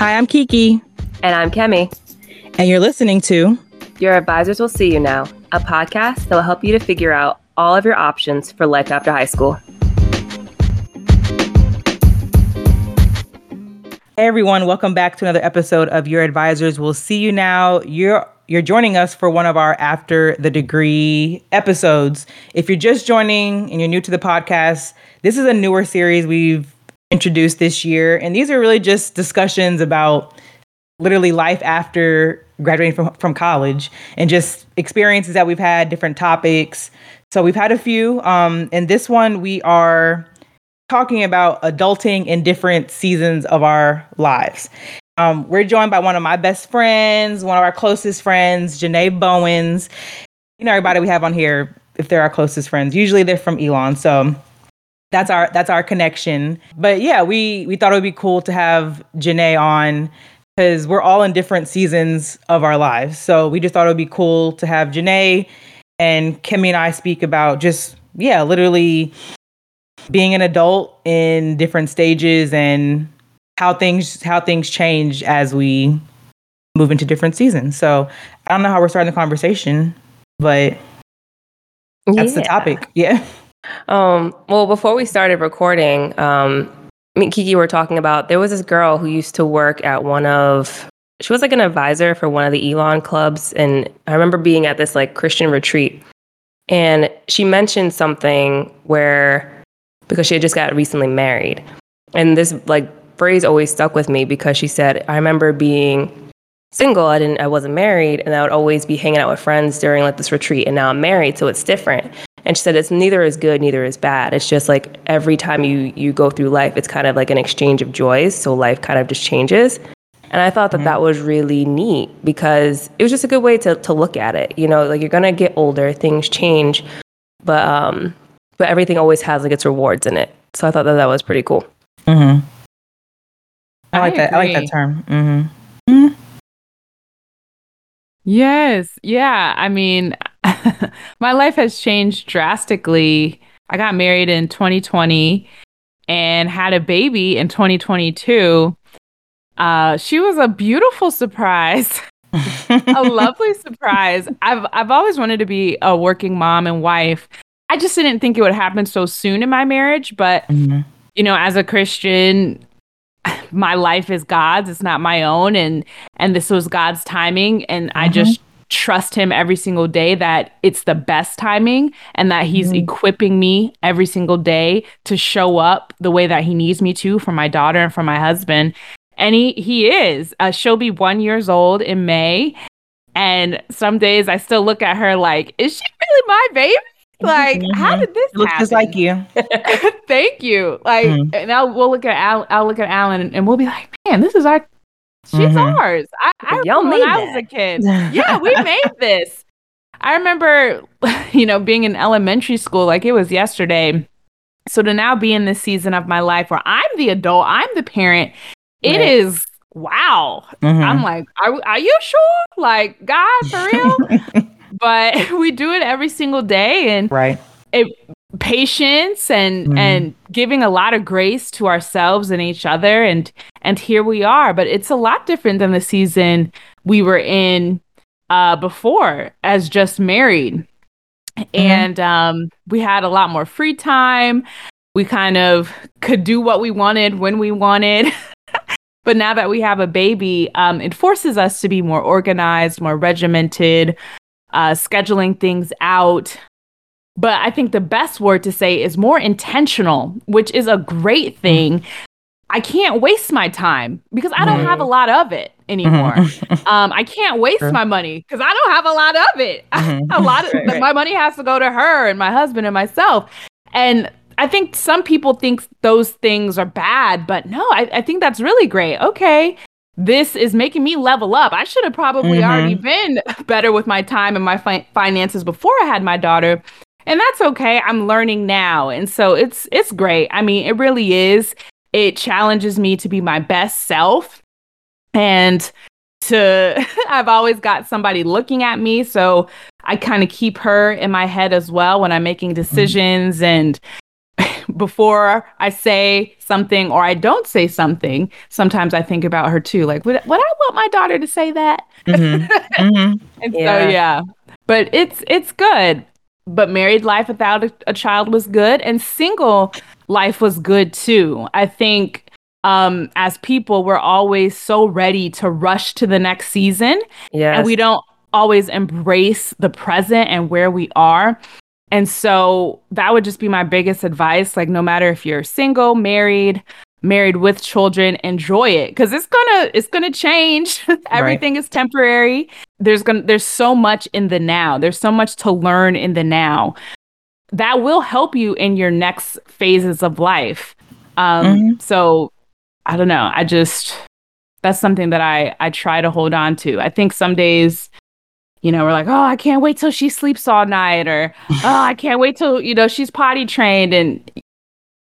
Hi, I'm Kiki. And I'm Kemi. And you're listening to Your Advisors Will See You Now, a podcast that will help you to figure out all of your options for life after high school. Hey everyone, welcome back to another episode of Your Advisors Will See You Now. You're you're joining us for one of our after the degree episodes. If you're just joining and you're new to the podcast, this is a newer series we've introduced this year. And these are really just discussions about literally life after graduating from, from college and just experiences that we've had, different topics. So we've had a few. Um, and this one, we are talking about adulting in different seasons of our lives. Um, we're joined by one of my best friends, one of our closest friends, Janae Bowens. You know, everybody we have on here, if they're our closest friends, usually they're from Elon. So that's our that's our connection. But yeah, we we thought it would be cool to have Janae on because we're all in different seasons of our lives. So we just thought it would be cool to have Janae and Kemi and I speak about just yeah, literally being an adult in different stages and how things how things change as we move into different seasons. So I don't know how we're starting the conversation, but that's yeah. the topic. Yeah. Um, well, before we started recording, um, me and Kiki were talking about there was this girl who used to work at one of she was like an advisor for one of the Elon clubs. And I remember being at this like Christian retreat. And she mentioned something where because she had just got recently married. And this like phrase always stuck with me because she said, I remember being single, I didn't I wasn't married, and I would always be hanging out with friends during like this retreat. And now I'm married, so it's different. And she said it's neither is good, neither is bad. It's just like every time you you go through life, it's kind of like an exchange of joys. So life kind of just changes. And I thought that mm-hmm. that was really neat because it was just a good way to to look at it. You know, like you're gonna get older, things change, but um, but everything always has like its rewards in it. So I thought that that was pretty cool. Mm-hmm. I like I that. I like that term. Mm-hmm. mm-hmm. Yes. Yeah. I mean, my life has changed drastically. I got married in 2020 and had a baby in 2022. Uh, she was a beautiful surprise. a lovely surprise. I've I've always wanted to be a working mom and wife. I just didn't think it would happen so soon in my marriage, but mm-hmm. you know, as a Christian, my life is God's, it's not my own and and this was God's timing and mm-hmm. I just trust him every single day that it's the best timing and that he's mm-hmm. equipping me every single day to show up the way that he needs me to for my daughter and for my husband and he he is uh, she'll be one years old in may and some days i still look at her like is she really my baby like mm-hmm. how did this looks happen? just like you thank you like mm-hmm. and i'll we'll look at Al, i'll look at alan and, and we'll be like man this is our She's mm-hmm. ours. I, I Y'all made when that. I was a kid. yeah, we made this. I remember, you know, being in elementary school, like it was yesterday. So to now be in this season of my life where I'm the adult, I'm the parent, it right. is wow. Mm-hmm. I'm like, are, are you sure? Like, God, for real? but we do it every single day. And right. it patience and mm-hmm. and giving a lot of grace to ourselves and each other and and here we are but it's a lot different than the season we were in uh before as just married mm-hmm. and um we had a lot more free time we kind of could do what we wanted when we wanted but now that we have a baby um it forces us to be more organized more regimented uh scheduling things out but I think the best word to say is more intentional, which is a great thing. I can't waste my time because I don't have a lot of it anymore. Mm-hmm. um, I can't waste sure. my money because I don't have a lot of it. Mm-hmm. a lot of right. my money has to go to her and my husband and myself. And I think some people think those things are bad, but no, I, I think that's really great. Okay, this is making me level up. I should have probably mm-hmm. already been better with my time and my fi- finances before I had my daughter and that's okay i'm learning now and so it's it's great i mean it really is it challenges me to be my best self and to i've always got somebody looking at me so i kind of keep her in my head as well when i'm making mm-hmm. decisions mm-hmm. and before I say something or I don't say something, sometimes I think about her too. Like, would, would I want my daughter to say that? Mm-hmm. mm-hmm. and yeah. so, yeah. But it's it's good. But married life without a, a child was good, and single life was good too. I think um, as people, we're always so ready to rush to the next season. Yeah. And we don't always embrace the present and where we are. And so that would just be my biggest advice. Like, no matter if you're single, married, married with children, enjoy it because it's gonna it's gonna change. Everything right. is temporary. There's gonna there's so much in the now. There's so much to learn in the now that will help you in your next phases of life. Um, mm-hmm. So I don't know. I just that's something that I I try to hold on to. I think some days you know, we're like, oh, I can't wait till she sleeps all night, or oh, I can't wait till you know she's potty trained. And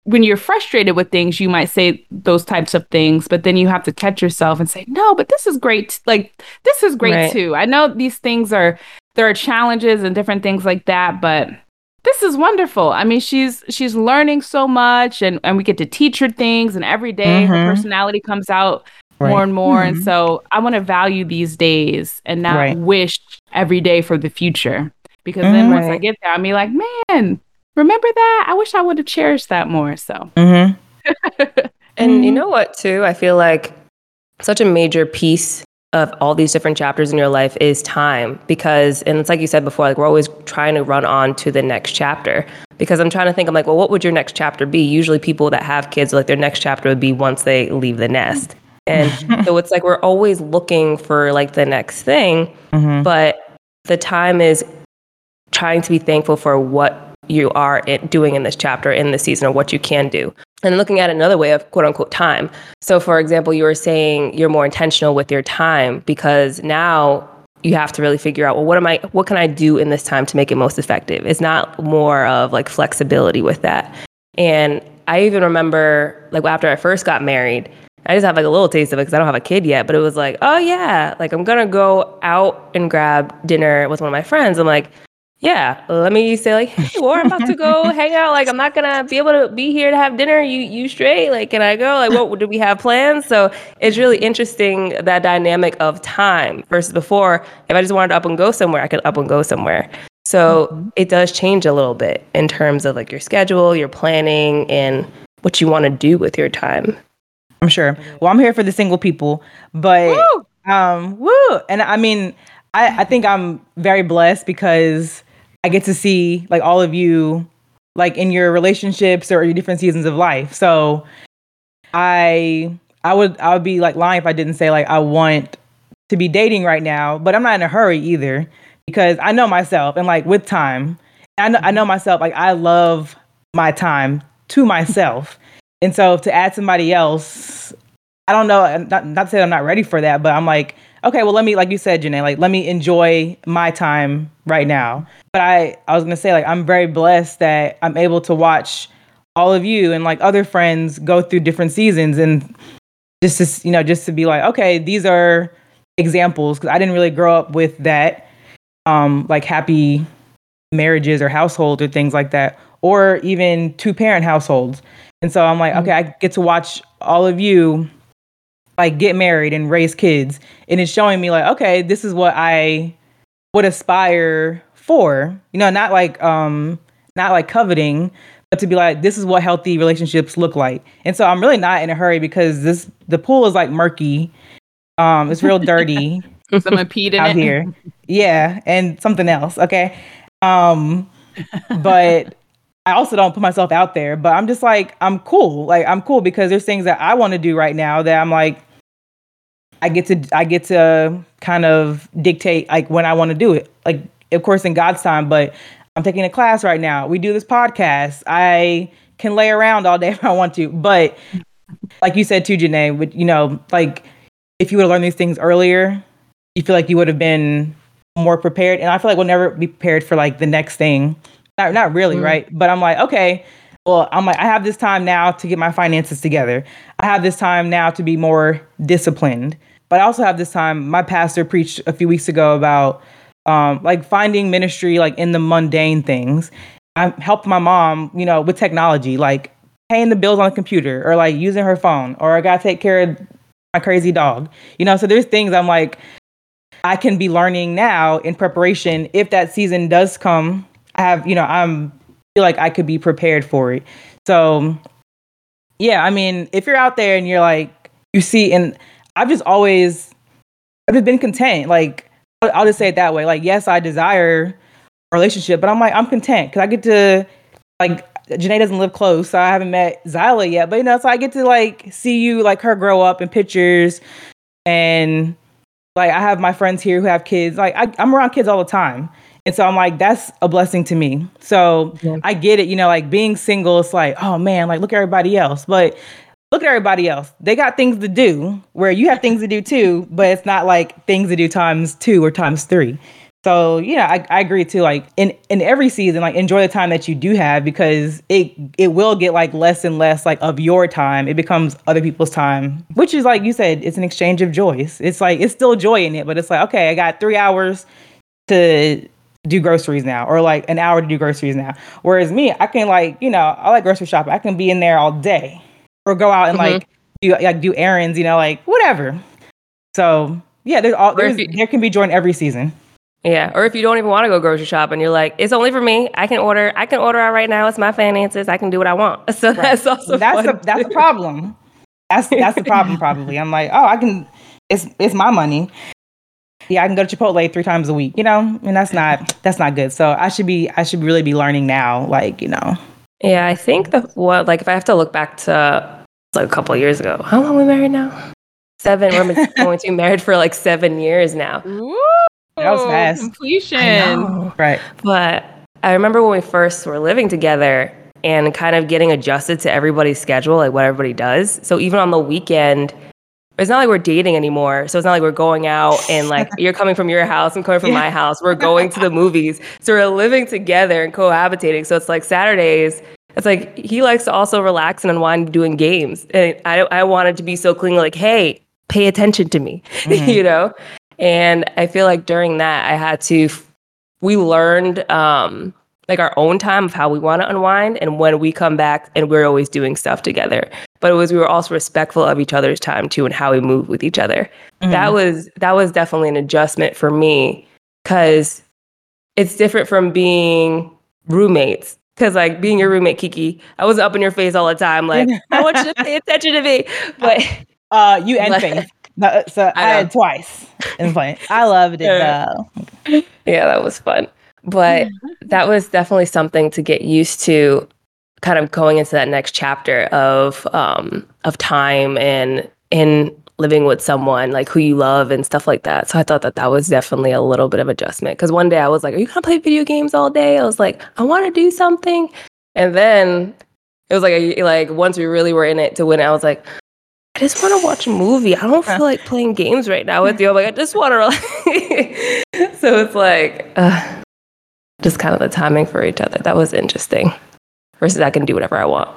when you're frustrated with things, you might say those types of things, but then you have to catch yourself and say, no, but this is great. Like this is great right. too. I know these things are there are challenges and different things like that, but this is wonderful. I mean, she's she's learning so much, and and we get to teach her things, and every day mm-hmm. her personality comes out right. more and more. Mm-hmm. And so I want to value these days and not right. wish every day for the future. Because mm-hmm. then once I get there, I'll be like, man, remember that? I wish I would have cherished that more. So. Mm-hmm. and you mm-hmm. know what, too? I feel like such a major piece of all these different chapters in your life is time because and it's like you said before like we're always trying to run on to the next chapter because i'm trying to think i'm like well what would your next chapter be usually people that have kids like their next chapter would be once they leave the nest and so it's like we're always looking for like the next thing, mm-hmm. but the time is trying to be thankful for what you are doing in this chapter in this season or what you can do and looking at another way of quote unquote time so for example you were saying you're more intentional with your time because now you have to really figure out well what am i what can i do in this time to make it most effective it's not more of like flexibility with that and i even remember like after i first got married I just have like a little taste of it because I don't have a kid yet. But it was like, oh yeah, like I'm gonna go out and grab dinner with one of my friends. I'm like, yeah, let me say like, hey, I'm about to go hang out. Like I'm not gonna be able to be here to have dinner. You you straight? Like, can I go? Like, what do we have plans? So it's really interesting that dynamic of time versus before. If I just wanted to up and go somewhere, I could up and go somewhere. So mm-hmm. it does change a little bit in terms of like your schedule, your planning, and what you want to do with your time. I'm sure. Well, I'm here for the single people, but woo! um, woo! And I mean, I, I think I'm very blessed because I get to see like all of you like in your relationships or your different seasons of life. So I I would I would be like lying if I didn't say like I want to be dating right now, but I'm not in a hurry either because I know myself and like with time, I know, I know myself like I love my time to myself. And so to add somebody else, I don't know, not, not to say I'm not ready for that, but I'm like, okay, well, let me, like you said, Janae, like, let me enjoy my time right now. But I, I was going to say, like, I'm very blessed that I'm able to watch all of you and like other friends go through different seasons and just to, you know, just to be like, okay, these are examples. Cause I didn't really grow up with that, um, like happy marriages or households or things like that, or even two parent households. And so I'm like, mm-hmm. okay, I get to watch all of you like get married and raise kids. And it's showing me like, okay, this is what I would aspire for. You know, not like um not like coveting, but to be like, this is what healthy relationships look like. And so I'm really not in a hurry because this the pool is like murky. Um, it's real dirty. Someone peed in out it. here. Yeah, and something else. Okay. Um, but I also don't put myself out there, but I'm just like, I'm cool. Like I'm cool because there's things that I want to do right now that I'm like, I get to I get to kind of dictate like when I want to do it. Like of course in God's time, but I'm taking a class right now. We do this podcast. I can lay around all day if I want to. But like you said too, Janae, with you know, like if you would have learned these things earlier, you feel like you would have been more prepared. And I feel like we'll never be prepared for like the next thing not not really, mm-hmm. right? But I'm like, okay, well, I'm like, I have this time now to get my finances together. I have this time now to be more disciplined. But I also have this time. My pastor preached a few weeks ago about um, like finding ministry like in the mundane things. I helped my mom, you know, with technology, like paying the bills on the computer or like using her phone or I gotta take care of my crazy dog. You know, so there's things I'm like, I can be learning now in preparation if that season does come. I have, you know, I'm feel like I could be prepared for it. So yeah, I mean, if you're out there and you're like, you see, and I've just always, I've just been content. Like, I'll just say it that way. Like, yes, I desire a relationship, but I'm like, I'm content because I get to, like, Janae doesn't live close, so I haven't met Zyla yet. But you know, so I get to like see you, like her grow up in pictures, and like I have my friends here who have kids. Like I, I'm around kids all the time, and so I'm like, that's a blessing to me. So yeah. I get it, you know, like being single, it's like, oh man, like look at everybody else. But look at everybody else. They got things to do where you have things to do too, but it's not like things to do times two or times three. So yeah, I, I agree too. Like in in every season, like enjoy the time that you do have because it it will get like less and less like of your time. It becomes other people's time, which is like you said, it's an exchange of joys. It's like it's still joy in it, but it's like okay, I got three hours to do groceries now or like an hour to do groceries now. Whereas me, I can like, you know, I like grocery shopping. I can be in there all day or go out and mm-hmm. like do like do errands, you know, like whatever. So yeah, there's all there's, you, there can be joy in every season. Yeah, or if you don't even want to go grocery shopping, you're like, it's only for me. I can order. I can order out right now. It's my finances. I can do what I want. So right. that's also that's a, that's the problem. That's that's the problem. Probably, I'm like, oh, I can. It's it's my money yeah, I can go to Chipotle three times a week, you know, and that's not that's not good. So I should be I should really be learning now, like you know. Yeah, I think the what like if I have to look back to like a couple years ago, how long we married now? Seven. We're going to be married for like seven years now. Ooh, that was fast. Completion. Right. But I remember when we first were living together and kind of getting adjusted to everybody's schedule, like what everybody does. So even on the weekend it's not like we're dating anymore. So it's not like we're going out and like you're coming from your house, I'm coming from yeah. my house. We're going to the movies. So we're living together and cohabitating. So it's like Saturdays. It's like he likes to also relax and unwind doing games. And I, I wanted to be so clean, like, hey, pay attention to me, mm-hmm. you know? And I feel like during that, I had to, we learned um, like our own time of how we want to unwind and when we come back and we're always doing stuff together but it was we were also respectful of each other's time too and how we move with each other mm-hmm. that was that was definitely an adjustment for me because it's different from being roommates because like being your roommate kiki i was up in your face all the time like i want you to pay attention to me but uh you and faith no, so I, I had twice in point. I loved it though. Yeah, that was fun. But that was definitely something to get used to kind of going into that next chapter of um of time and in living with someone like who you love and stuff like that. So I thought that that was definitely a little bit of adjustment because one day I was like, "Are you gonna play video games all day?" I was like, "I want to do something," and then it was like a, like once we really were in it to win, I was like, I just want to watch a movie. I don't feel like playing games right now with you. I'm like, I just want to. so it's like, uh, just kind of the timing for each other. That was interesting. Versus I can do whatever I want.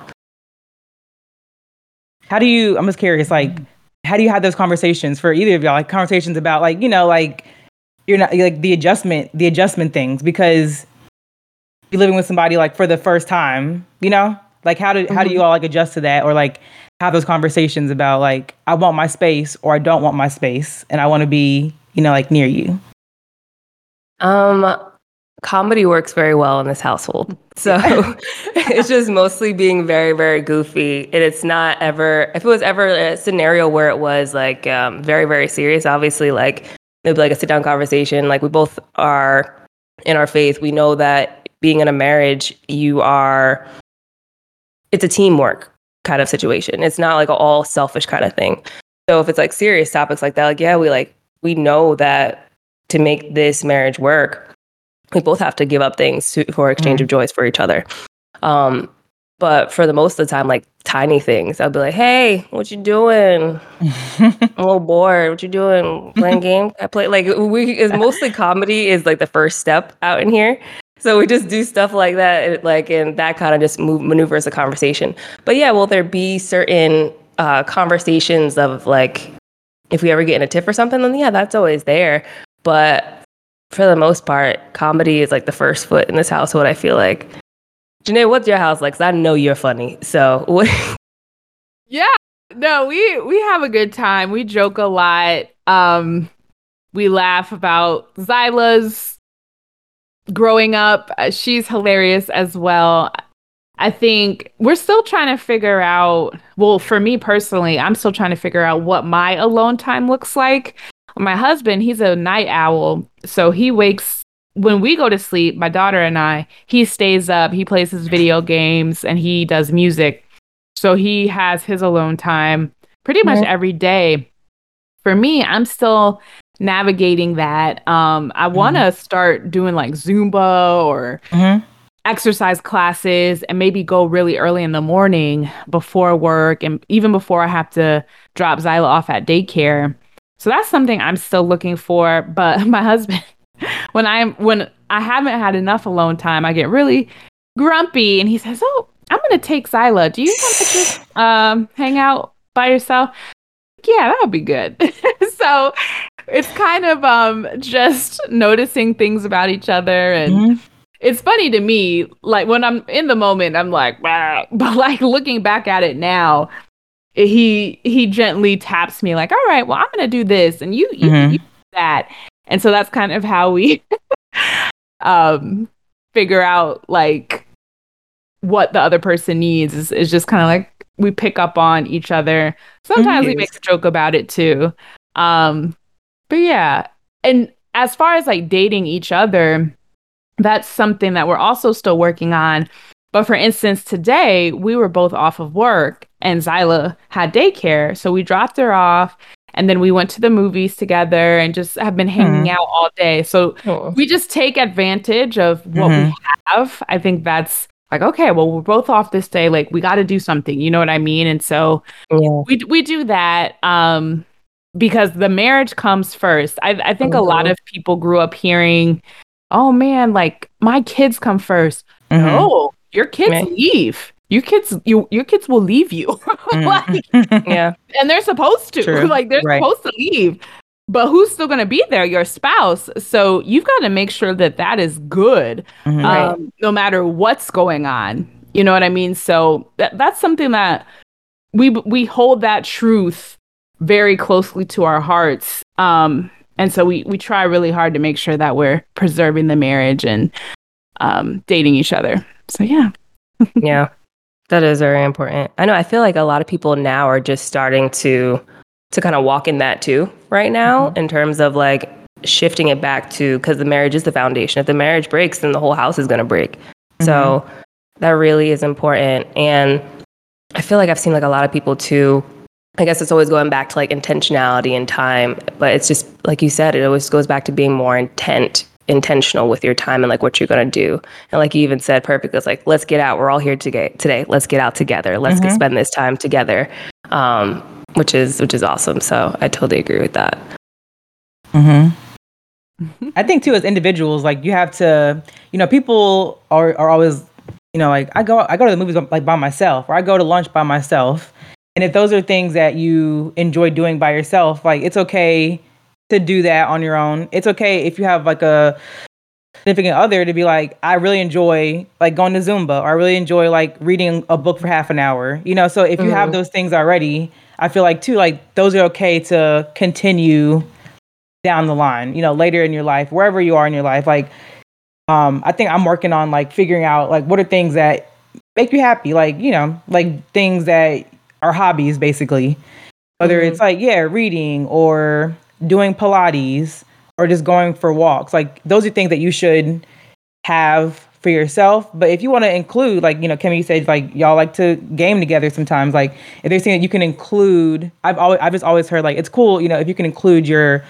How do you, I'm just curious, like, how do you have those conversations for either of y'all? Like conversations about like, you know, like you're not like the adjustment, the adjustment things because you're living with somebody like for the first time, you know? Like how do mm-hmm. how do you mm-hmm. all like adjust to that or like have those conversations about like I want my space or I don't want my space and I want to be, you know, like near you? Um comedy works very well in this household. So it's just mostly being very, very goofy. And it's not ever, if it was ever a scenario where it was like um, very, very serious, obviously, like it'd be like a sit down conversation. Like we both are in our faith. We know that being in a marriage, you are, it's a teamwork kind of situation. It's not like an all selfish kind of thing. So if it's like serious topics like that, like, yeah, we like, we know that to make this marriage work, we both have to give up things to, for exchange mm of joys for each other. Um, but for the most of the time, like tiny things, I'll be like, "Hey, what you doing? I'm a little bored. What you doing? Playing game? I play like we is mostly comedy is like the first step out in here. So we just do stuff like that, like and that kind of just move, maneuvers the conversation. But yeah, will there be certain uh, conversations of like if we ever get in a tiff or something? Then yeah, that's always there. But for the most part, comedy is like the first foot in this household. I feel like, Janae, what's your house like? Cause I know you're funny. So what? yeah, no, we we have a good time. We joke a lot. Um, we laugh about Zyla's growing up. Uh, she's hilarious as well. I think we're still trying to figure out. Well, for me personally, I'm still trying to figure out what my alone time looks like. My husband, he's a night owl, so he wakes when we go to sleep. My daughter and I, he stays up, he plays his video games, and he does music. So he has his alone time pretty much yeah. every day. For me, I'm still navigating that. Um, I want to mm-hmm. start doing like Zumba or mm-hmm. exercise classes and maybe go really early in the morning before work and even before I have to drop Zyla off at daycare. So that's something I'm still looking for. But my husband, when I'm when I haven't had enough alone time, I get really grumpy and he says, Oh, I'm gonna take Zyla. Do you want to just um hang out by yourself? Yeah, that would be good. so it's kind of um just noticing things about each other and mm-hmm. it's funny to me like when i'm in the moment i'm like bah. but like looking back at it now he he gently taps me like all right well i'm gonna do this and you you, mm-hmm. you do that and so that's kind of how we um figure out like what the other person needs is, is just kind of like we pick up on each other sometimes mm-hmm. we make a joke about it too um but yeah. And as far as like dating each other, that's something that we're also still working on. But for instance, today we were both off of work and Zyla had daycare. So we dropped her off and then we went to the movies together and just have been hanging mm. out all day. So oh. we just take advantage of what mm-hmm. we have. I think that's like okay, well we're both off this day like we got to do something, you know what I mean? And so yeah. we we do that um because the marriage comes first. I, I think mm-hmm. a lot of people grew up hearing, oh man, like my kids come 1st mm-hmm. No, your kids leave. Your kids, you, your kids will leave you. Mm. like, yeah, and they're supposed to. True. Like they're right. supposed to leave. But who's still going to be there? Your spouse. So you've got to make sure that that is good, mm-hmm. um, no matter what's going on. You know what I mean? So that, that's something that we we hold that truth very closely to our hearts. Um, and so we we try really hard to make sure that we're preserving the marriage and um, dating each other. So yeah, yeah, that is very important. I know. I feel like a lot of people now are just starting to to kind of walk in that too right now mm-hmm. in terms of like shifting it back to because the marriage is the foundation. If the marriage breaks, then the whole house is going to break. Mm-hmm. So that really is important. And I feel like I've seen like a lot of people too I guess it's always going back to like intentionality and time, but it's just like you said, it always goes back to being more intent, intentional with your time and like what you're gonna do. And like you even said, perfect. It's like let's get out. We're all here today. Today, let's get out together. Let's mm-hmm. get, spend this time together, um, which is which is awesome. So I totally agree with that. Hmm. I think too, as individuals, like you have to, you know, people are are always, you know, like I go I go to the movies like by myself, or I go to lunch by myself and if those are things that you enjoy doing by yourself, like it's okay to do that on your own. It's okay if you have like a significant other to be like, I really enjoy like going to Zumba or I really enjoy like reading a book for half an hour. You know, so if you mm-hmm. have those things already, I feel like too, like those are okay to continue down the line, you know, later in your life, wherever you are in your life. Like, um, I think I'm working on like figuring out like what are things that make you happy, like, you know, like things that are hobbies basically. Whether mm-hmm. it's like, yeah, reading or doing Pilates or just going for walks. Like those are things that you should have for yourself. But if you want to include, like, you know, Kemi said, like y'all like to game together sometimes. Like if there's things that you can include, I've always I've just always heard like it's cool, you know, if you can include your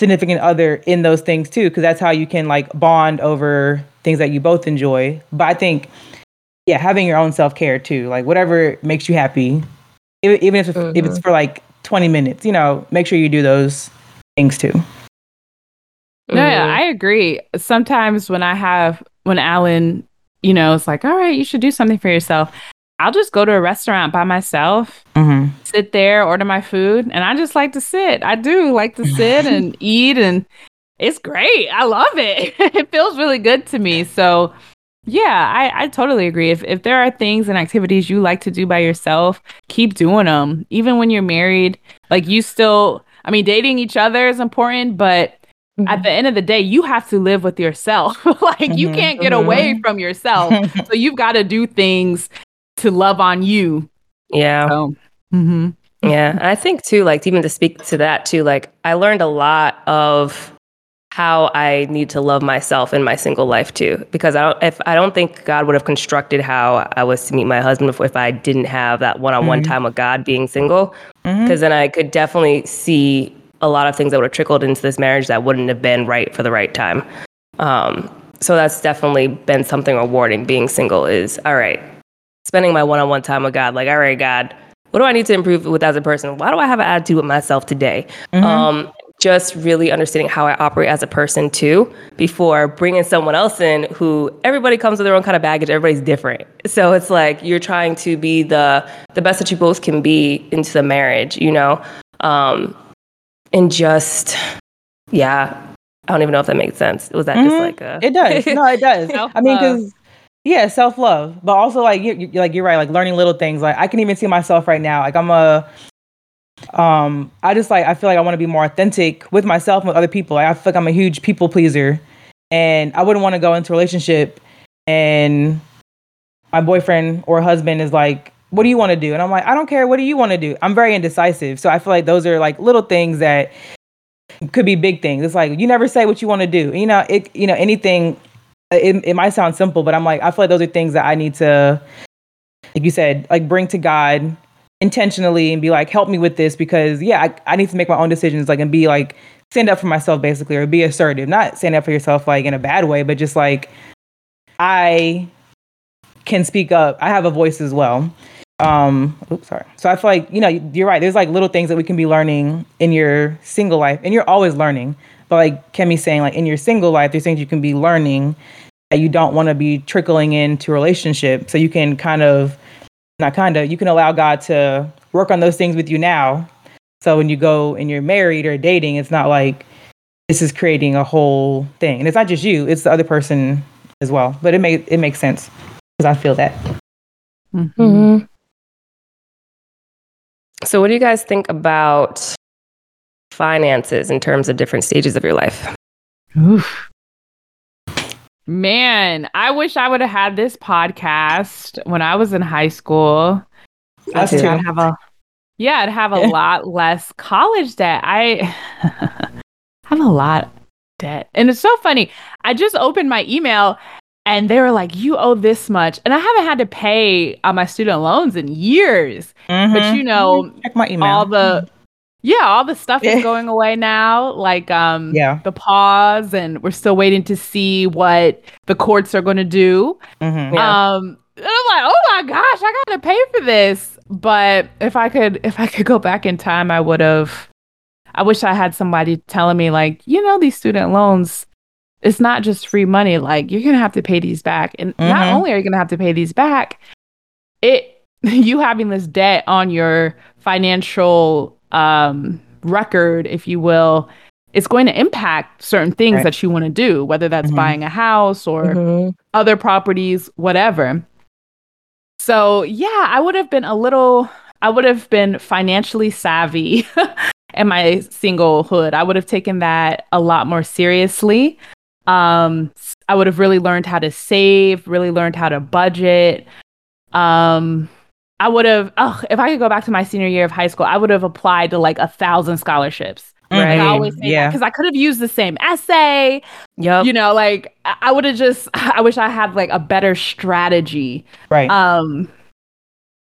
significant other in those things too, because that's how you can like bond over things that you both enjoy. But I think, yeah, having your own self care too, like whatever makes you happy, even if, mm-hmm. if it's mm-hmm. for like 20 minutes, you know, make sure you do those things too. No, yeah. I agree. Sometimes when I have, when Alan, you know, it's like, all right, you should do something for yourself. I'll just go to a restaurant by myself, mm-hmm. sit there, order my food, and I just like to sit. I do like to sit and eat, and it's great. I love it. it feels really good to me. So Yeah, I, I totally agree. If if there are things and activities you like to do by yourself, keep doing them. Even when you're married, like you still, I mean, dating each other is important, but mm-hmm. at the end of the day, you have to live with yourself. like mm-hmm. you can't get mm-hmm. away from yourself. so you've got to do things to love on you. Yeah. So, mm-hmm. Yeah, I think too, like even to speak to that too, like I learned a lot of how I need to love myself in my single life too. Because I don't, if I don't think God would have constructed how I was to meet my husband if, if I didn't have that one-on-one mm-hmm. time with God being single. Because mm-hmm. then I could definitely see a lot of things that would have trickled into this marriage that wouldn't have been right for the right time. Um, so that's definitely been something rewarding. Being single is all right. Spending my one-on-one time with God, like all right, God, what do I need to improve with as a person? Why do I have an attitude with myself today? Mm-hmm. Um, just really understanding how I operate as a person too before bringing someone else in who everybody comes with their own kind of baggage. Everybody's different. So it's like you're trying to be the the best that you both can be into the marriage, you know? Um, and just yeah, I don't even know if that makes sense. Was that mm-hmm. just like a It does. No, it does. I mean cuz yeah, self love, but also like you, you like you're right, like learning little things. Like I can even see myself right now. Like I'm a um i just like i feel like i want to be more authentic with myself and with other people. Like, i feel like i'm a huge people pleaser. And i wouldn't want to go into a relationship and my boyfriend or husband is like what do you want to do? And i'm like i don't care. What do you want to do? I'm very indecisive. So i feel like those are like little things that could be big things. It's like you never say what you want to do. You know it you know anything it, it might sound simple but i'm like i feel like those are things that i need to like you said like bring to god intentionally and be like, help me with this because yeah, I, I need to make my own decisions, like and be like stand up for myself basically or be assertive. Not stand up for yourself like in a bad way, but just like I can speak up. I have a voice as well. Um, oops, sorry. So I feel like, you know, you're right. There's like little things that we can be learning in your single life, and you're always learning. But like Kemi's saying, like in your single life, there's things you can be learning that you don't want to be trickling into relationship. So you can kind of not kind of, you can allow God to work on those things with you now. So when you go and you're married or dating, it's not like this is creating a whole thing. And it's not just you, it's the other person as well. But it may it makes sense because I feel that. Mm-hmm. Mm-hmm. So what do you guys think about finances in terms of different stages of your life? Oof. Man, I wish I would have had this podcast when I was in high school. Us too. I'd have a, yeah, I'd have a lot less college debt. I have a lot debt. And it's so funny. I just opened my email and they were like, you owe this much. And I haven't had to pay on my student loans in years. Mm-hmm. But you know, Check my email. all the yeah, all the stuff is going away now, like um yeah. the pause, and we're still waiting to see what the courts are going to do. Mm-hmm, yeah. Um, and I'm like, oh my gosh, I got to pay for this. But if I could, if I could go back in time, I would have. I wish I had somebody telling me like, you know, these student loans, it's not just free money. Like you're gonna have to pay these back, and mm-hmm. not only are you gonna have to pay these back, it you having this debt on your financial um, record, if you will, it's going to impact certain things right. that you want to do, whether that's mm-hmm. buying a house or mm-hmm. other properties, whatever. So, yeah, I would have been a little, I would have been financially savvy in my singlehood. I would have taken that a lot more seriously. Um, I would have really learned how to save, really learned how to budget. Um, I would have, oh, if I could go back to my senior year of high school, I would have applied to like a thousand scholarships. Right. I always say yeah. because I could have used the same essay. Yep. You know, like I would have just. I wish I had like a better strategy. Right. Um.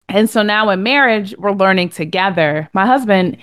And so now in marriage, we're learning together. My husband,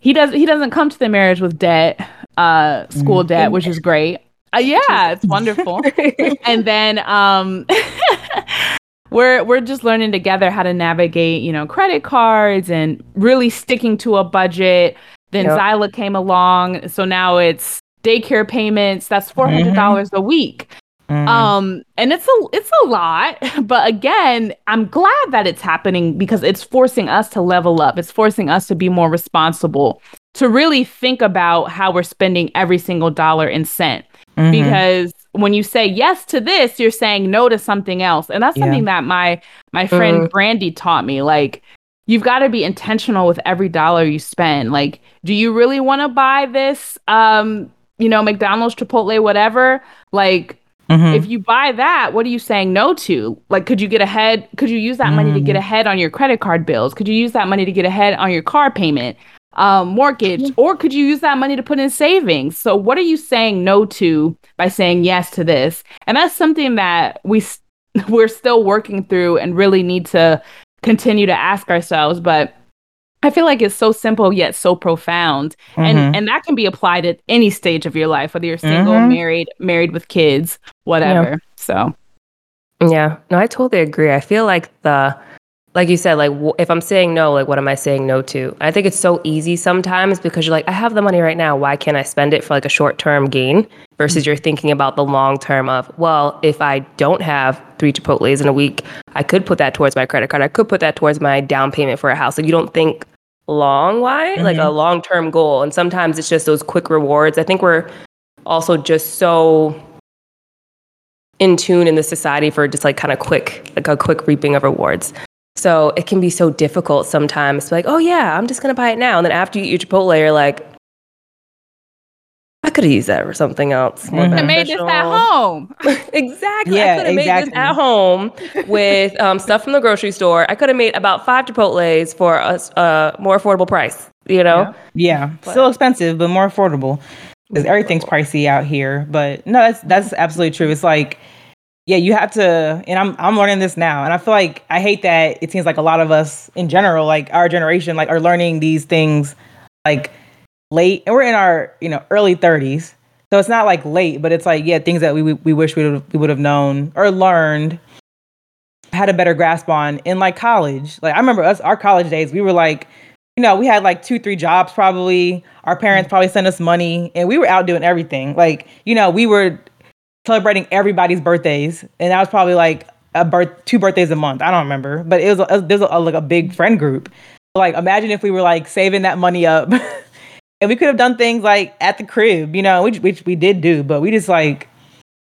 he does. He doesn't come to the marriage with debt, uh, school mm-hmm. debt, which is great. Uh, yeah, it's wonderful. and then um we're we're just learning together how to navigate, you know, credit cards and really sticking to a budget. Then yep. Zyla came along, so now it's daycare payments. That's four hundred dollars mm-hmm. a week. Mm. Um, and it's a it's a lot, but again, I'm glad that it's happening because it's forcing us to level up. It's forcing us to be more responsible, to really think about how we're spending every single dollar and cent. Mm-hmm. Because when you say yes to this, you're saying no to something else. And that's Yeah. something that my my friend Brandy taught me. Like you've got to be intentional with every dollar you spend. Like, do you really want to buy this um, you know, McDonald's, Chipotle, whatever? Like Mhm. if you buy that, what are you saying no to? Like, could you get ahead? Could you use that money to get ahead on your credit card bills? Could you use that money to get ahead on your car payment, um, mortgage, or could you use that money to put in savings? So, what are you saying no to by saying yes to this? And that's something that we we're still working through and really need to continue to ask ourselves. But I feel like it's so simple yet so profound, Mhm. and and that can be applied at any stage of your life, whether you're single, Mhm. married, married with kids, whatever. So. Yeah, no, I totally agree. I feel like the, like you said, like w- if I'm saying no, like what am I saying no to? I think it's so easy sometimes because you're like, I have the money right now. Why can't I spend it for like a short term gain? Versus you're thinking about the long term of, well, if I don't have three Chipotle's in a week, I could put that towards my credit card. I could put that towards my down payment for a house. Like you don't think long why like a mm-hmm. long term goal. And sometimes it's just those quick rewards. I think we're also just so in tune in the society for just like kind of quick, like a quick reaping of rewards. So it can be so difficult sometimes to be like, oh yeah, I'm just gonna buy it now. And then after you eat your Chipotle, you're like, I could have used that for something else. more Mhm. I made this at home. exactly. Yeah, I could have made exactly. this at home with um, stuff from the grocery store. I could have made about five Chipotle's for a s- a more affordable price. You know? Yeah, still expensive, but more affordable. Because everything's pricey out here. But no, that's that's absolutely true. It's like, yeah, you have to, and I'm I'm learning this now, and I feel like I hate that it seems like a lot of us in general, like our generation, like are learning these things like late, and we're in our you know early 30s, so it's not like late, but it's like yeah, things that we we, we wish we would we would have known or learned had a better grasp on in like college. Like I remember us, our college days, we were like, you know, we had like two, three jobs probably. Our parents mm. probably sent us money and we were out doing everything. Like, you know, we were celebrating everybody's birthdays. And that was probably like a birth, two birthdays a month. I don't remember, but it was, a, there's a, like a big friend group. Like, imagine if we were like saving that money up and we could have done things like at the crib, you know, which, which we did do, but we just like,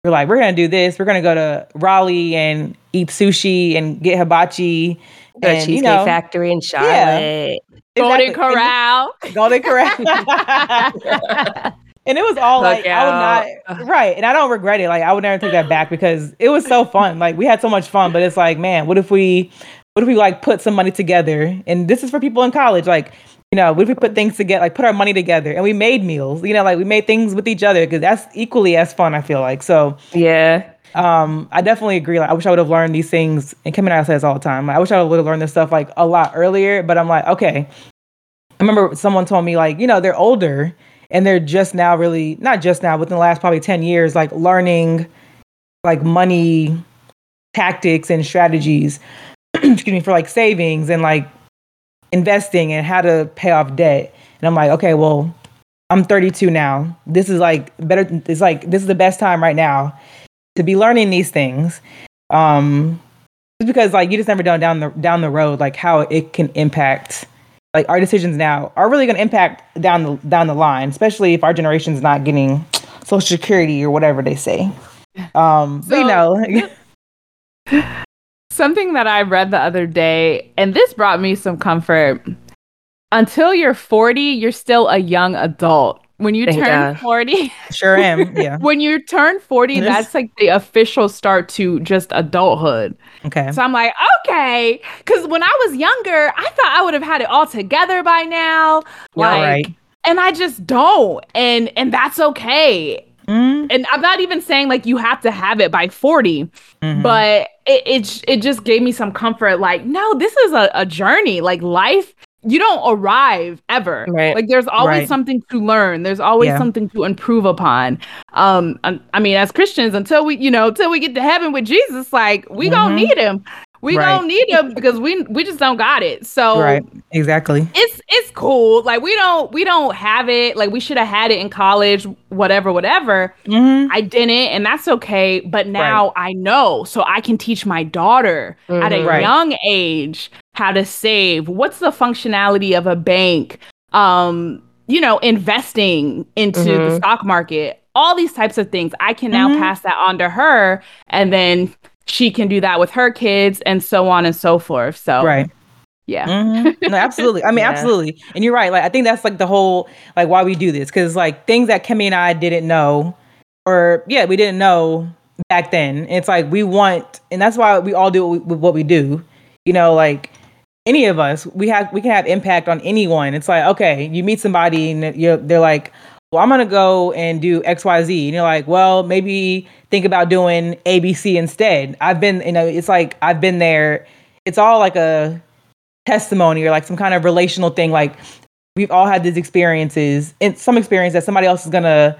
we're like, we're gonna do this. We're gonna go to Raleigh and eat sushi and get hibachi. The and, Cheesecake you know, Factory in Charlotte. Golden exactly. And- Corral. Golden Corral. and it was all like I would not right, and I don't regret it. Like I would never take that back because it was so fun. Like we had so much fun, but it's like, man, what if we, what if we like put some money together? And this is for people in college, like. You know, what if we put things together, like put our money together, and we made meals? You know, like we made things with each other because that's equally as fun. I feel like so. Yeah. Um, I definitely agree. Like, I wish I would have learned these things. And Kim and I say this all the time. Like, I wish I would have learned this stuff like a lot earlier. But I'm like, okay. I remember someone told me like, you know, they're older and they're just now really not just now, within the last probably ten years, like learning like money tactics and strategies. excuse me for like savings and like investing and how to pay off debt. And I'm like, okay, well, I'm 32 now. This is like better. It's like this is the best time right now to be learning these things um just because like you just never know down the down the road like how it can impact like our decisions now are really going to impact down the down the line especially if our generation's not getting social security or whatever they say um but you know Something that I read the other day, and this brought me some comfort. Until you're 40, you're still a young adult. When you Thank turn God. 40, sure am yeah when you turn 40, Yes. that's like the official start to just adulthood. okay So I'm like, okay. Because when I was younger, I thought I would have had it all together by now. Yeah, Like, right. and I just don't. And and that's okay. Mm, And I'm not even saying like you have to have it by 40, mhm. but it, it it just gave me some comfort. Like, no, this is a, a journey. Like life, you don't arrive ever. Right. Like there's always Right. something to learn. There's always Yeah. something to improve upon. Um, I, I mean, as Christians, until we, you know, until we get to heaven with Jesus, like we gonna Mhm. need him. We Right. gonna need him because we we just don't got it. So right exactly it's it's cool. Like we don't we don't have it. Like we should have had it in college, whatever, whatever. Mhm. I didn't, and that's okay. But now I know, so I can teach my daughter at a Mhm. Right. young age how to save. What's the functionality of a bank? Um, you know, investing into the Mhm. stock market. all these types of things. I can now Mhm. pass that on to her and then she can do that with her kids and so on and so forth. So Right. yeah. Mhm. No, absolutely. I mean, Yeah. absolutely. And you're right. Like, I think that's like the whole like why we do this because like things that Kemi and I didn't know, or yeah, we didn't know back then. It's like we want, and that's why we all do what we, what we do. You know, like any of us, we have we can have impact on anyone. It's like okay, you meet somebody and they're like. Well, I'm gonna go and do X, Y, Z, and you're like, well, maybe think about doing A, B, C instead. I've been, you know, it's like I've been there. It's all like a testimony or like some kind of relational thing like we've all had these experiences and some experience that somebody else is gonna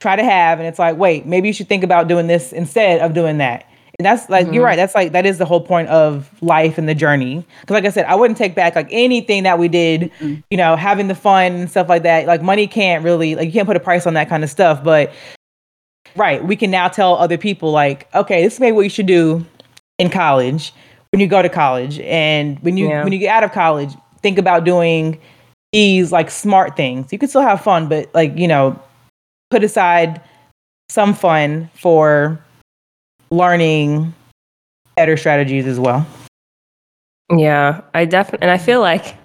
try to have and it's like wait maybe you should think about doing this instead of doing that and that's like you're Mhm. right that's like that is the whole point of life and the journey because like i said i wouldn't take back like anything that we did Mhm. you know having the fun and stuff like that like money can't really like you can't put a price on that kind of stuff but right we can now tell other people like okay this is maybe what you should do in college when you go to college and when you Yeah. when you get out of college think about doing these like smart things you can still have fun but like you know put aside some fun for learning better strategies as well Yeah, I definitely, and I feel like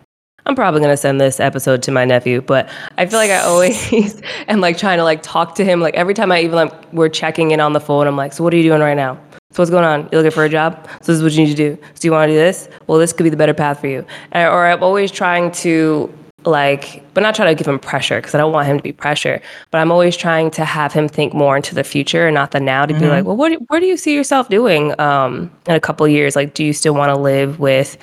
I'm probably gonna send this episode to my nephew, but I feel like I always am like trying to like talk to him. Like every time I even like we're checking in on the phone, I'm like, so what are you doing right now? So what's going on? You looking for a job? So this is what you need to do. So you want to do this? Well, this could be the better path for you. And, or I'm always trying to like, but not trying to give him pressure because I don't want him to be pressure. But I'm always trying to have him think more into the future and not the now. To be Mhm. like, well, what where do you see yourself doing um, in a couple of years? Like, do you still want to live with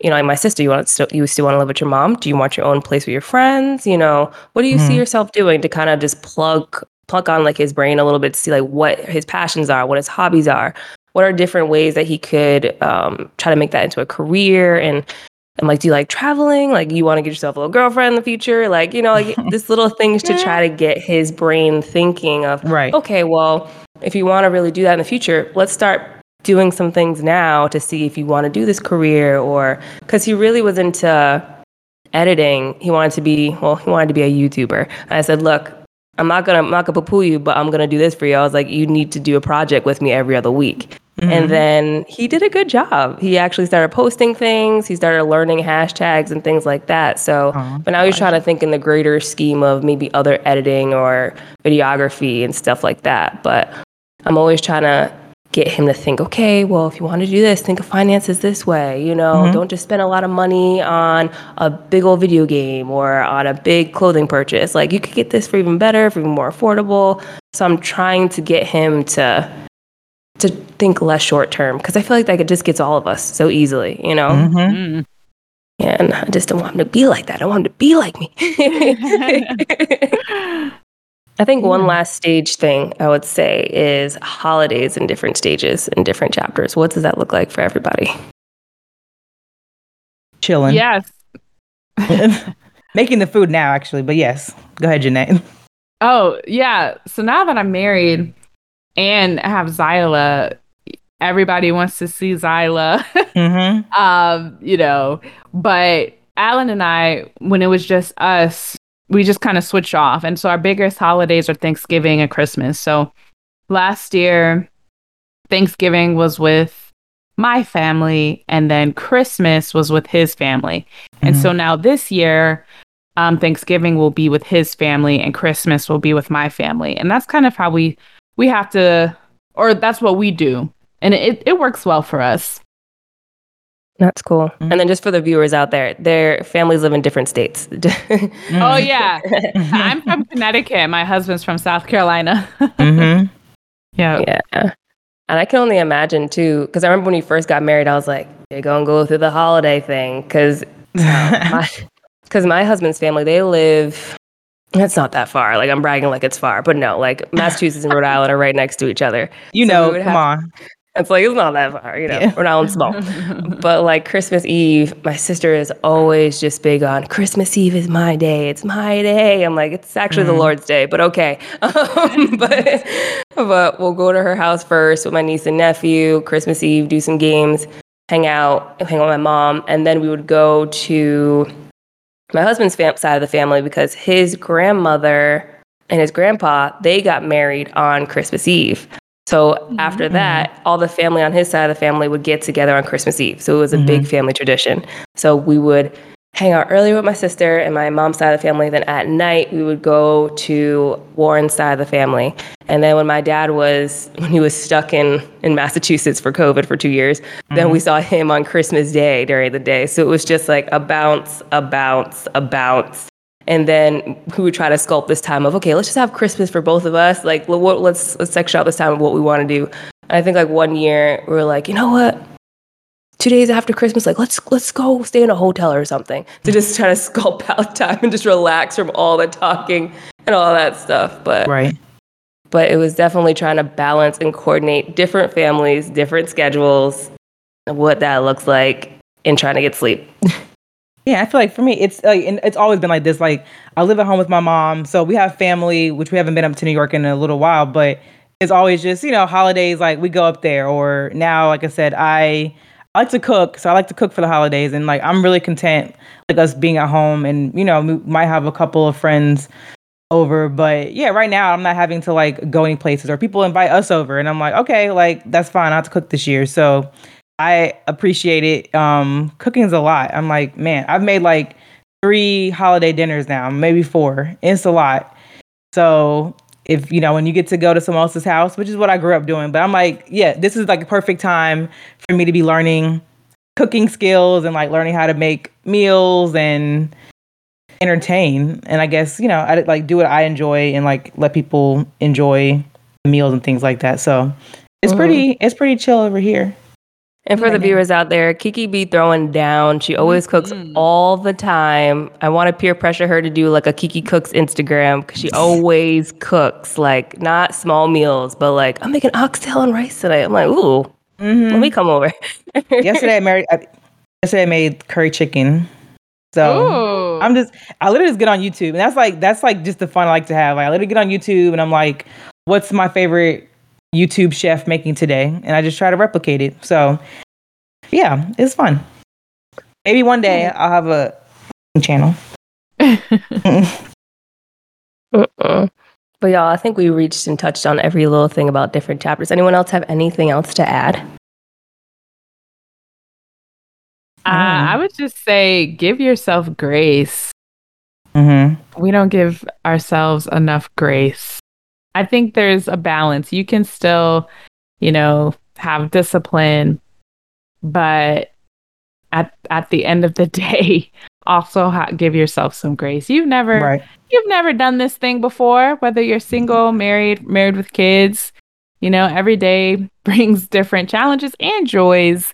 you know, like my sister, you want to still, you still want to live with your mom? Do you want your own place with your friends? You know, what do you see Mhm. yourself doing to kind of just plug plug on like his brain a little bit to see like what his passions are, what his hobbies are, what are different ways that he could um, try to make that into a career and. And like, do you like traveling? Like, you want to get yourself a little girlfriend in the future? Like, you know, like this little things to try to get his brain thinking of, right okay, well, if you want to really do that in the future, let's start doing some things now to see if you want to do this career or because he really was into editing. He wanted to be, well, he wanted to be a YouTuber. And I said, look, I'm not gonna, I'm not gonna poo you, but I'm gonna do this for you. I was like, you need to do a project with me every other week. Mhm. And then he did a good job. He actually started posting things. He started learning hashtags and things like that. So, Aw, but now he's trying to think in the greater scheme of maybe other editing or videography and stuff like that. But I'm always trying to get him to think, okay, well, if you want to do this, think of finances this way. You know, Mhm. don't just spend a lot of money on a big old video game or on a big clothing purchase. Like you could get this for even better, for even more affordable. So I'm trying to get him to to think less short term because I feel like that just gets all of us so easily, you know. Mhm. Mm. And I just don't want him to be like that. I want him to be like me. I think one last stage thing I would say is holidays in different stages in different chapters. What does that look like for everybody? chilling Yes. making the food now actually but yes go ahead Janae. Oh, yeah. So now that I'm married and have Zyla, everybody wants to see Zyla. mm-hmm. um, you know, but Alan and I, when it was just us, we just kind of switched off. And so our biggest holidays are Thanksgiving and Christmas. So last year, Thanksgiving was with my family, and then Christmas was with his family. And so now this year, um, Thanksgiving will be with his family, and Christmas will be with my family. And that's kind of how we we have to, or that's what we do, and it it works well for us. That's cool. Mhm. And then just for the viewers out there, their families live in different states. Oh yeah, I'm from Connecticut. My husband's from South Carolina. mm-hmm. yeah. yeah. And I can only imagine too, because I remember when you first got married, I was like, you're going to go through the holiday thing. Because my, 'cause my husband's family, they live, it's not that far. Like I'm bragging like it's far, but no, like Massachusetts and Rhode Island are right next to each other. you So know come have- on It's like, it's not that far, you know, Yeah. Rhode Island's small. But like Christmas Eve, my sister is always just big on Christmas Eve is my day. It's my day. I'm like, it's actually the Mhm. Lord's day, but okay. Um, but but we'll go to her house first with my niece and nephew. Christmas Eve, do some games, hang out, hang out with my mom, and then we would go to my husband's fam- side of the family because his grandmother and his grandpa, they got married on Christmas Eve. So after Mm-hmm. that, all the family on his side of the family would get together on Christmas Eve. So it was a big Mm-hmm. family tradition. So we would hang out earlier with my sister and my mom's side of the family. Then at night, we would go to Warren's side of the family. And then when my dad was, when he was stuck in, in Massachusetts for COVID for two years, then Mm-hmm. we saw him on Christmas Day during the day. So it was just like a bounce, a bounce, a bounce. And then we would try to sculpt this time of, okay, let's just have Christmas for both of us. Like, what- let's, let's section out this time of what we want to do. And I think like one year we were like, you know what? Two days after Christmas, like let's let's go stay in a hotel or something to just try to sculpt out time and just relax from all the talking and all that stuff. But Right. but it was definitely trying to balance and coordinate different families, different schedules, and what that looks like, and trying to get sleep. Yeah, I feel like for me, it's like and it's always been like this. Like I live at home with my mom, so we have family, which we haven't been up to New York in a little while, but it's always just you know holidays. Like we go up there, or now, like I said, I I like to cook, so I like to cook for the holidays, and like I'm really content like us being at home, and you know we might have a couple of friends over, but yeah, right now I'm not having to like go any places, or people invite us over, and I'm like, okay, like that's fine. I have to cook this year, so I appreciate it. Um, cooking's a lot. I'm like, man, I've made like three holiday dinners now, maybe four. It's a lot. So if you know when you get to go to someone else's house, which is what I grew up doing, but I'm like, yeah, this is like a perfect time for me to be learning cooking skills and like learning how to make meals and entertain. And I guess you know, I like do what I enjoy and like let people enjoy the meals and things like that. So it's Mhm. pretty, it's pretty chill over here. And for the viewers out there, Kiki be throwing down. She always cooks Mhm. all the time. I want to peer pressure her to do like a Kiki Cooks Instagram because she always cooks, like not small meals, but like, I'm making oxtail and rice today. I'm like, ooh, Mhm. let me come over. yesterday I married. I, yesterday I made curry chicken. So Ooh. I'm just. I literally just get on YouTube, and that's like that's like just the fun I like to have. Like I literally get on YouTube, and I'm like, what's my favorite YouTube chef making today, and I just try to replicate it. So yeah, it's fun. Maybe one day I'll have a channel. Uh-uh. But y'all, I think we reached and touched on every little thing about different chapters. Anyone else have anything else to add? Uh, Mm. I would just say give yourself grace. hmm We don't give ourselves enough grace. I think there's a balance. You can still, you know, have discipline, but at at the end of the day, also ha- give yourself some grace. You've never Right. you've never done this thing before, whether you're single, married, married with kids, you know, every day brings different challenges and joys.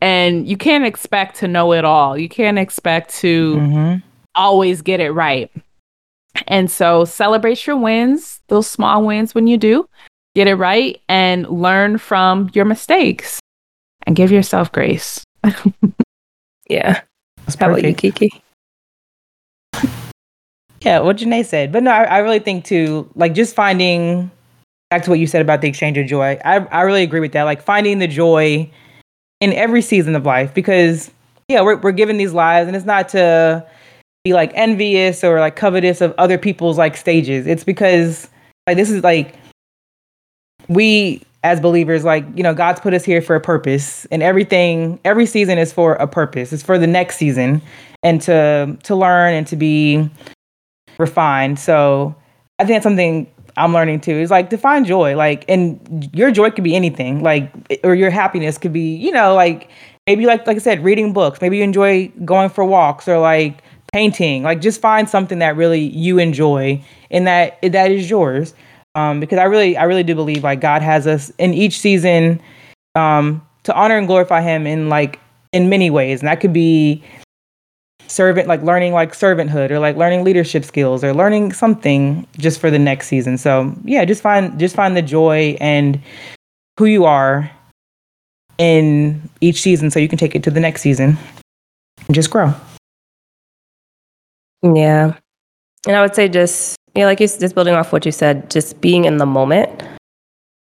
And you can't expect to know it all. You can't expect to hmm always get it right. And so celebrate your wins, those small wins when you do, get it right, and learn from your mistakes and give yourself grace. Yeah. That's How about you, perfect. Kiki? Yeah, what Janae said. But no, I, I really think too, like just finding back to what you said about the exchange of joy. I, I really agree with that. Like finding the joy in every season of life because yeah, we're we're given these lives and it's not to be like envious or like covetous of other people's like stages. It's because like this is like we as believers like you know god's put us here for a purpose and everything every season is for a purpose. It's for the next season and to to learn and to be refined. So i think that's something i'm learning too is like to find joy. Like and your joy could be anything. Like or your happiness could be you know like maybe like like i said reading books. Maybe you enjoy going for walks or like painting like just find something that really you enjoy and that that is yours um, because I really, I really do believe like God has us in each season um, to honor and glorify Him in like in many ways, and that could be servant, like learning like servanthood, or like learning leadership skills, or learning something just for the next season. So yeah, just find just find the joy and who you are in each season, so you can take it to the next season and just grow. Yeah. And I would say just, you know, like you just building off what you said, just being in the moment.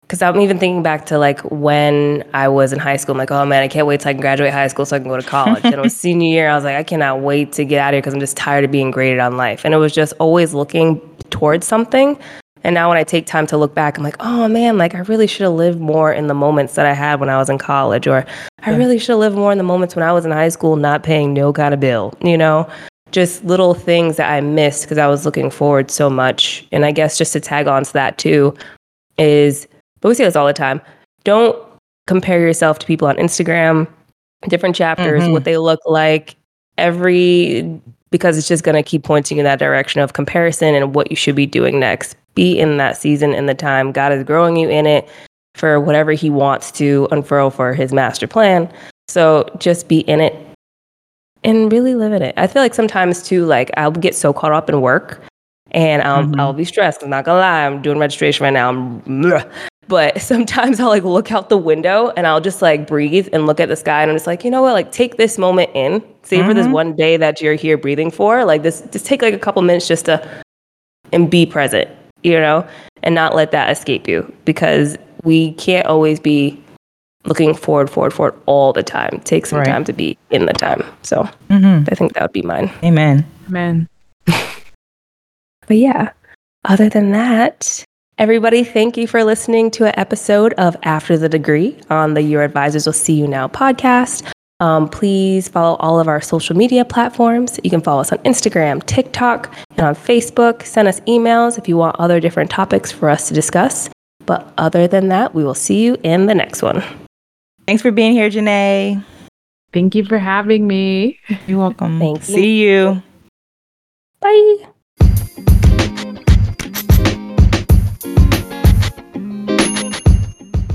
Because I'm even thinking back to like when I was in high school. I'm like, oh man, I can't wait till I can graduate high school so I can go to college. and it was senior year. I was like, I cannot wait to get out of here because I'm just tired of being graded on life. And it was just always looking towards something. And now when I take time to look back, I'm like, oh man, like I really should have lived more in the moments that I had when I was in college, or I really should have lived more in the moments when I was in high school, not paying no kind of bill, you know? Just little things that I missed because I was looking forward so much. And I guess just to tag on to that too is, but we say this all the time. Don't compare yourself to people on Instagram, different chapters, Mhm. what they look like, every because it's just going to keep pointing in that direction of comparison and what you should be doing next. Be in that season in the time. God is growing you in it for whatever He wants to unfurl for His master plan. So just be in it and really live in it. I feel like sometimes too, like I'll get so caught up in work and I'll, Mhm. I'll be stressed. I'm not gonna lie, I'm doing registration right now. I'm, bleh. but sometimes I'll like look out the window and I'll just like breathe and look at the sky and I'm just like, you know what? Like take this moment in, savor this Mhm. one day that you're here breathing for. Like this, just take like a couple minutes just to and be present, you know, and not let that escape you because we can't always be looking forward, forward, forward all the time. Take some Right. time to be in the time. So hmm I think that would be mine. Amen. Amen. But yeah, other than that, everybody, thank you for listening to an episode of After the Degree on the Your Advisors Will See You Now podcast. Um, please follow all of our social media platforms. You can follow us on Instagram, TikTok, and on Facebook. Send us emails if you want other different topics for us to discuss. But other than that, we will see you in the next one. Thanks for being here, Janae. Thank you for having me. You're welcome. Thank you. See you. Bye.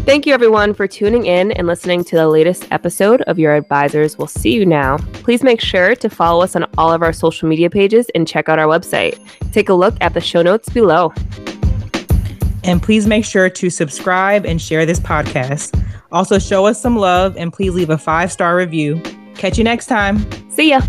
Thank you, everyone, for tuning in and listening to the latest episode of Your Advisors Will See You Now. Please make sure to follow us on all of our social media pages and check out our website. Take a look at the show notes below. And please make sure to subscribe and share this podcast. Also, show us some love and please leave a five star review. Catch you next time. See ya.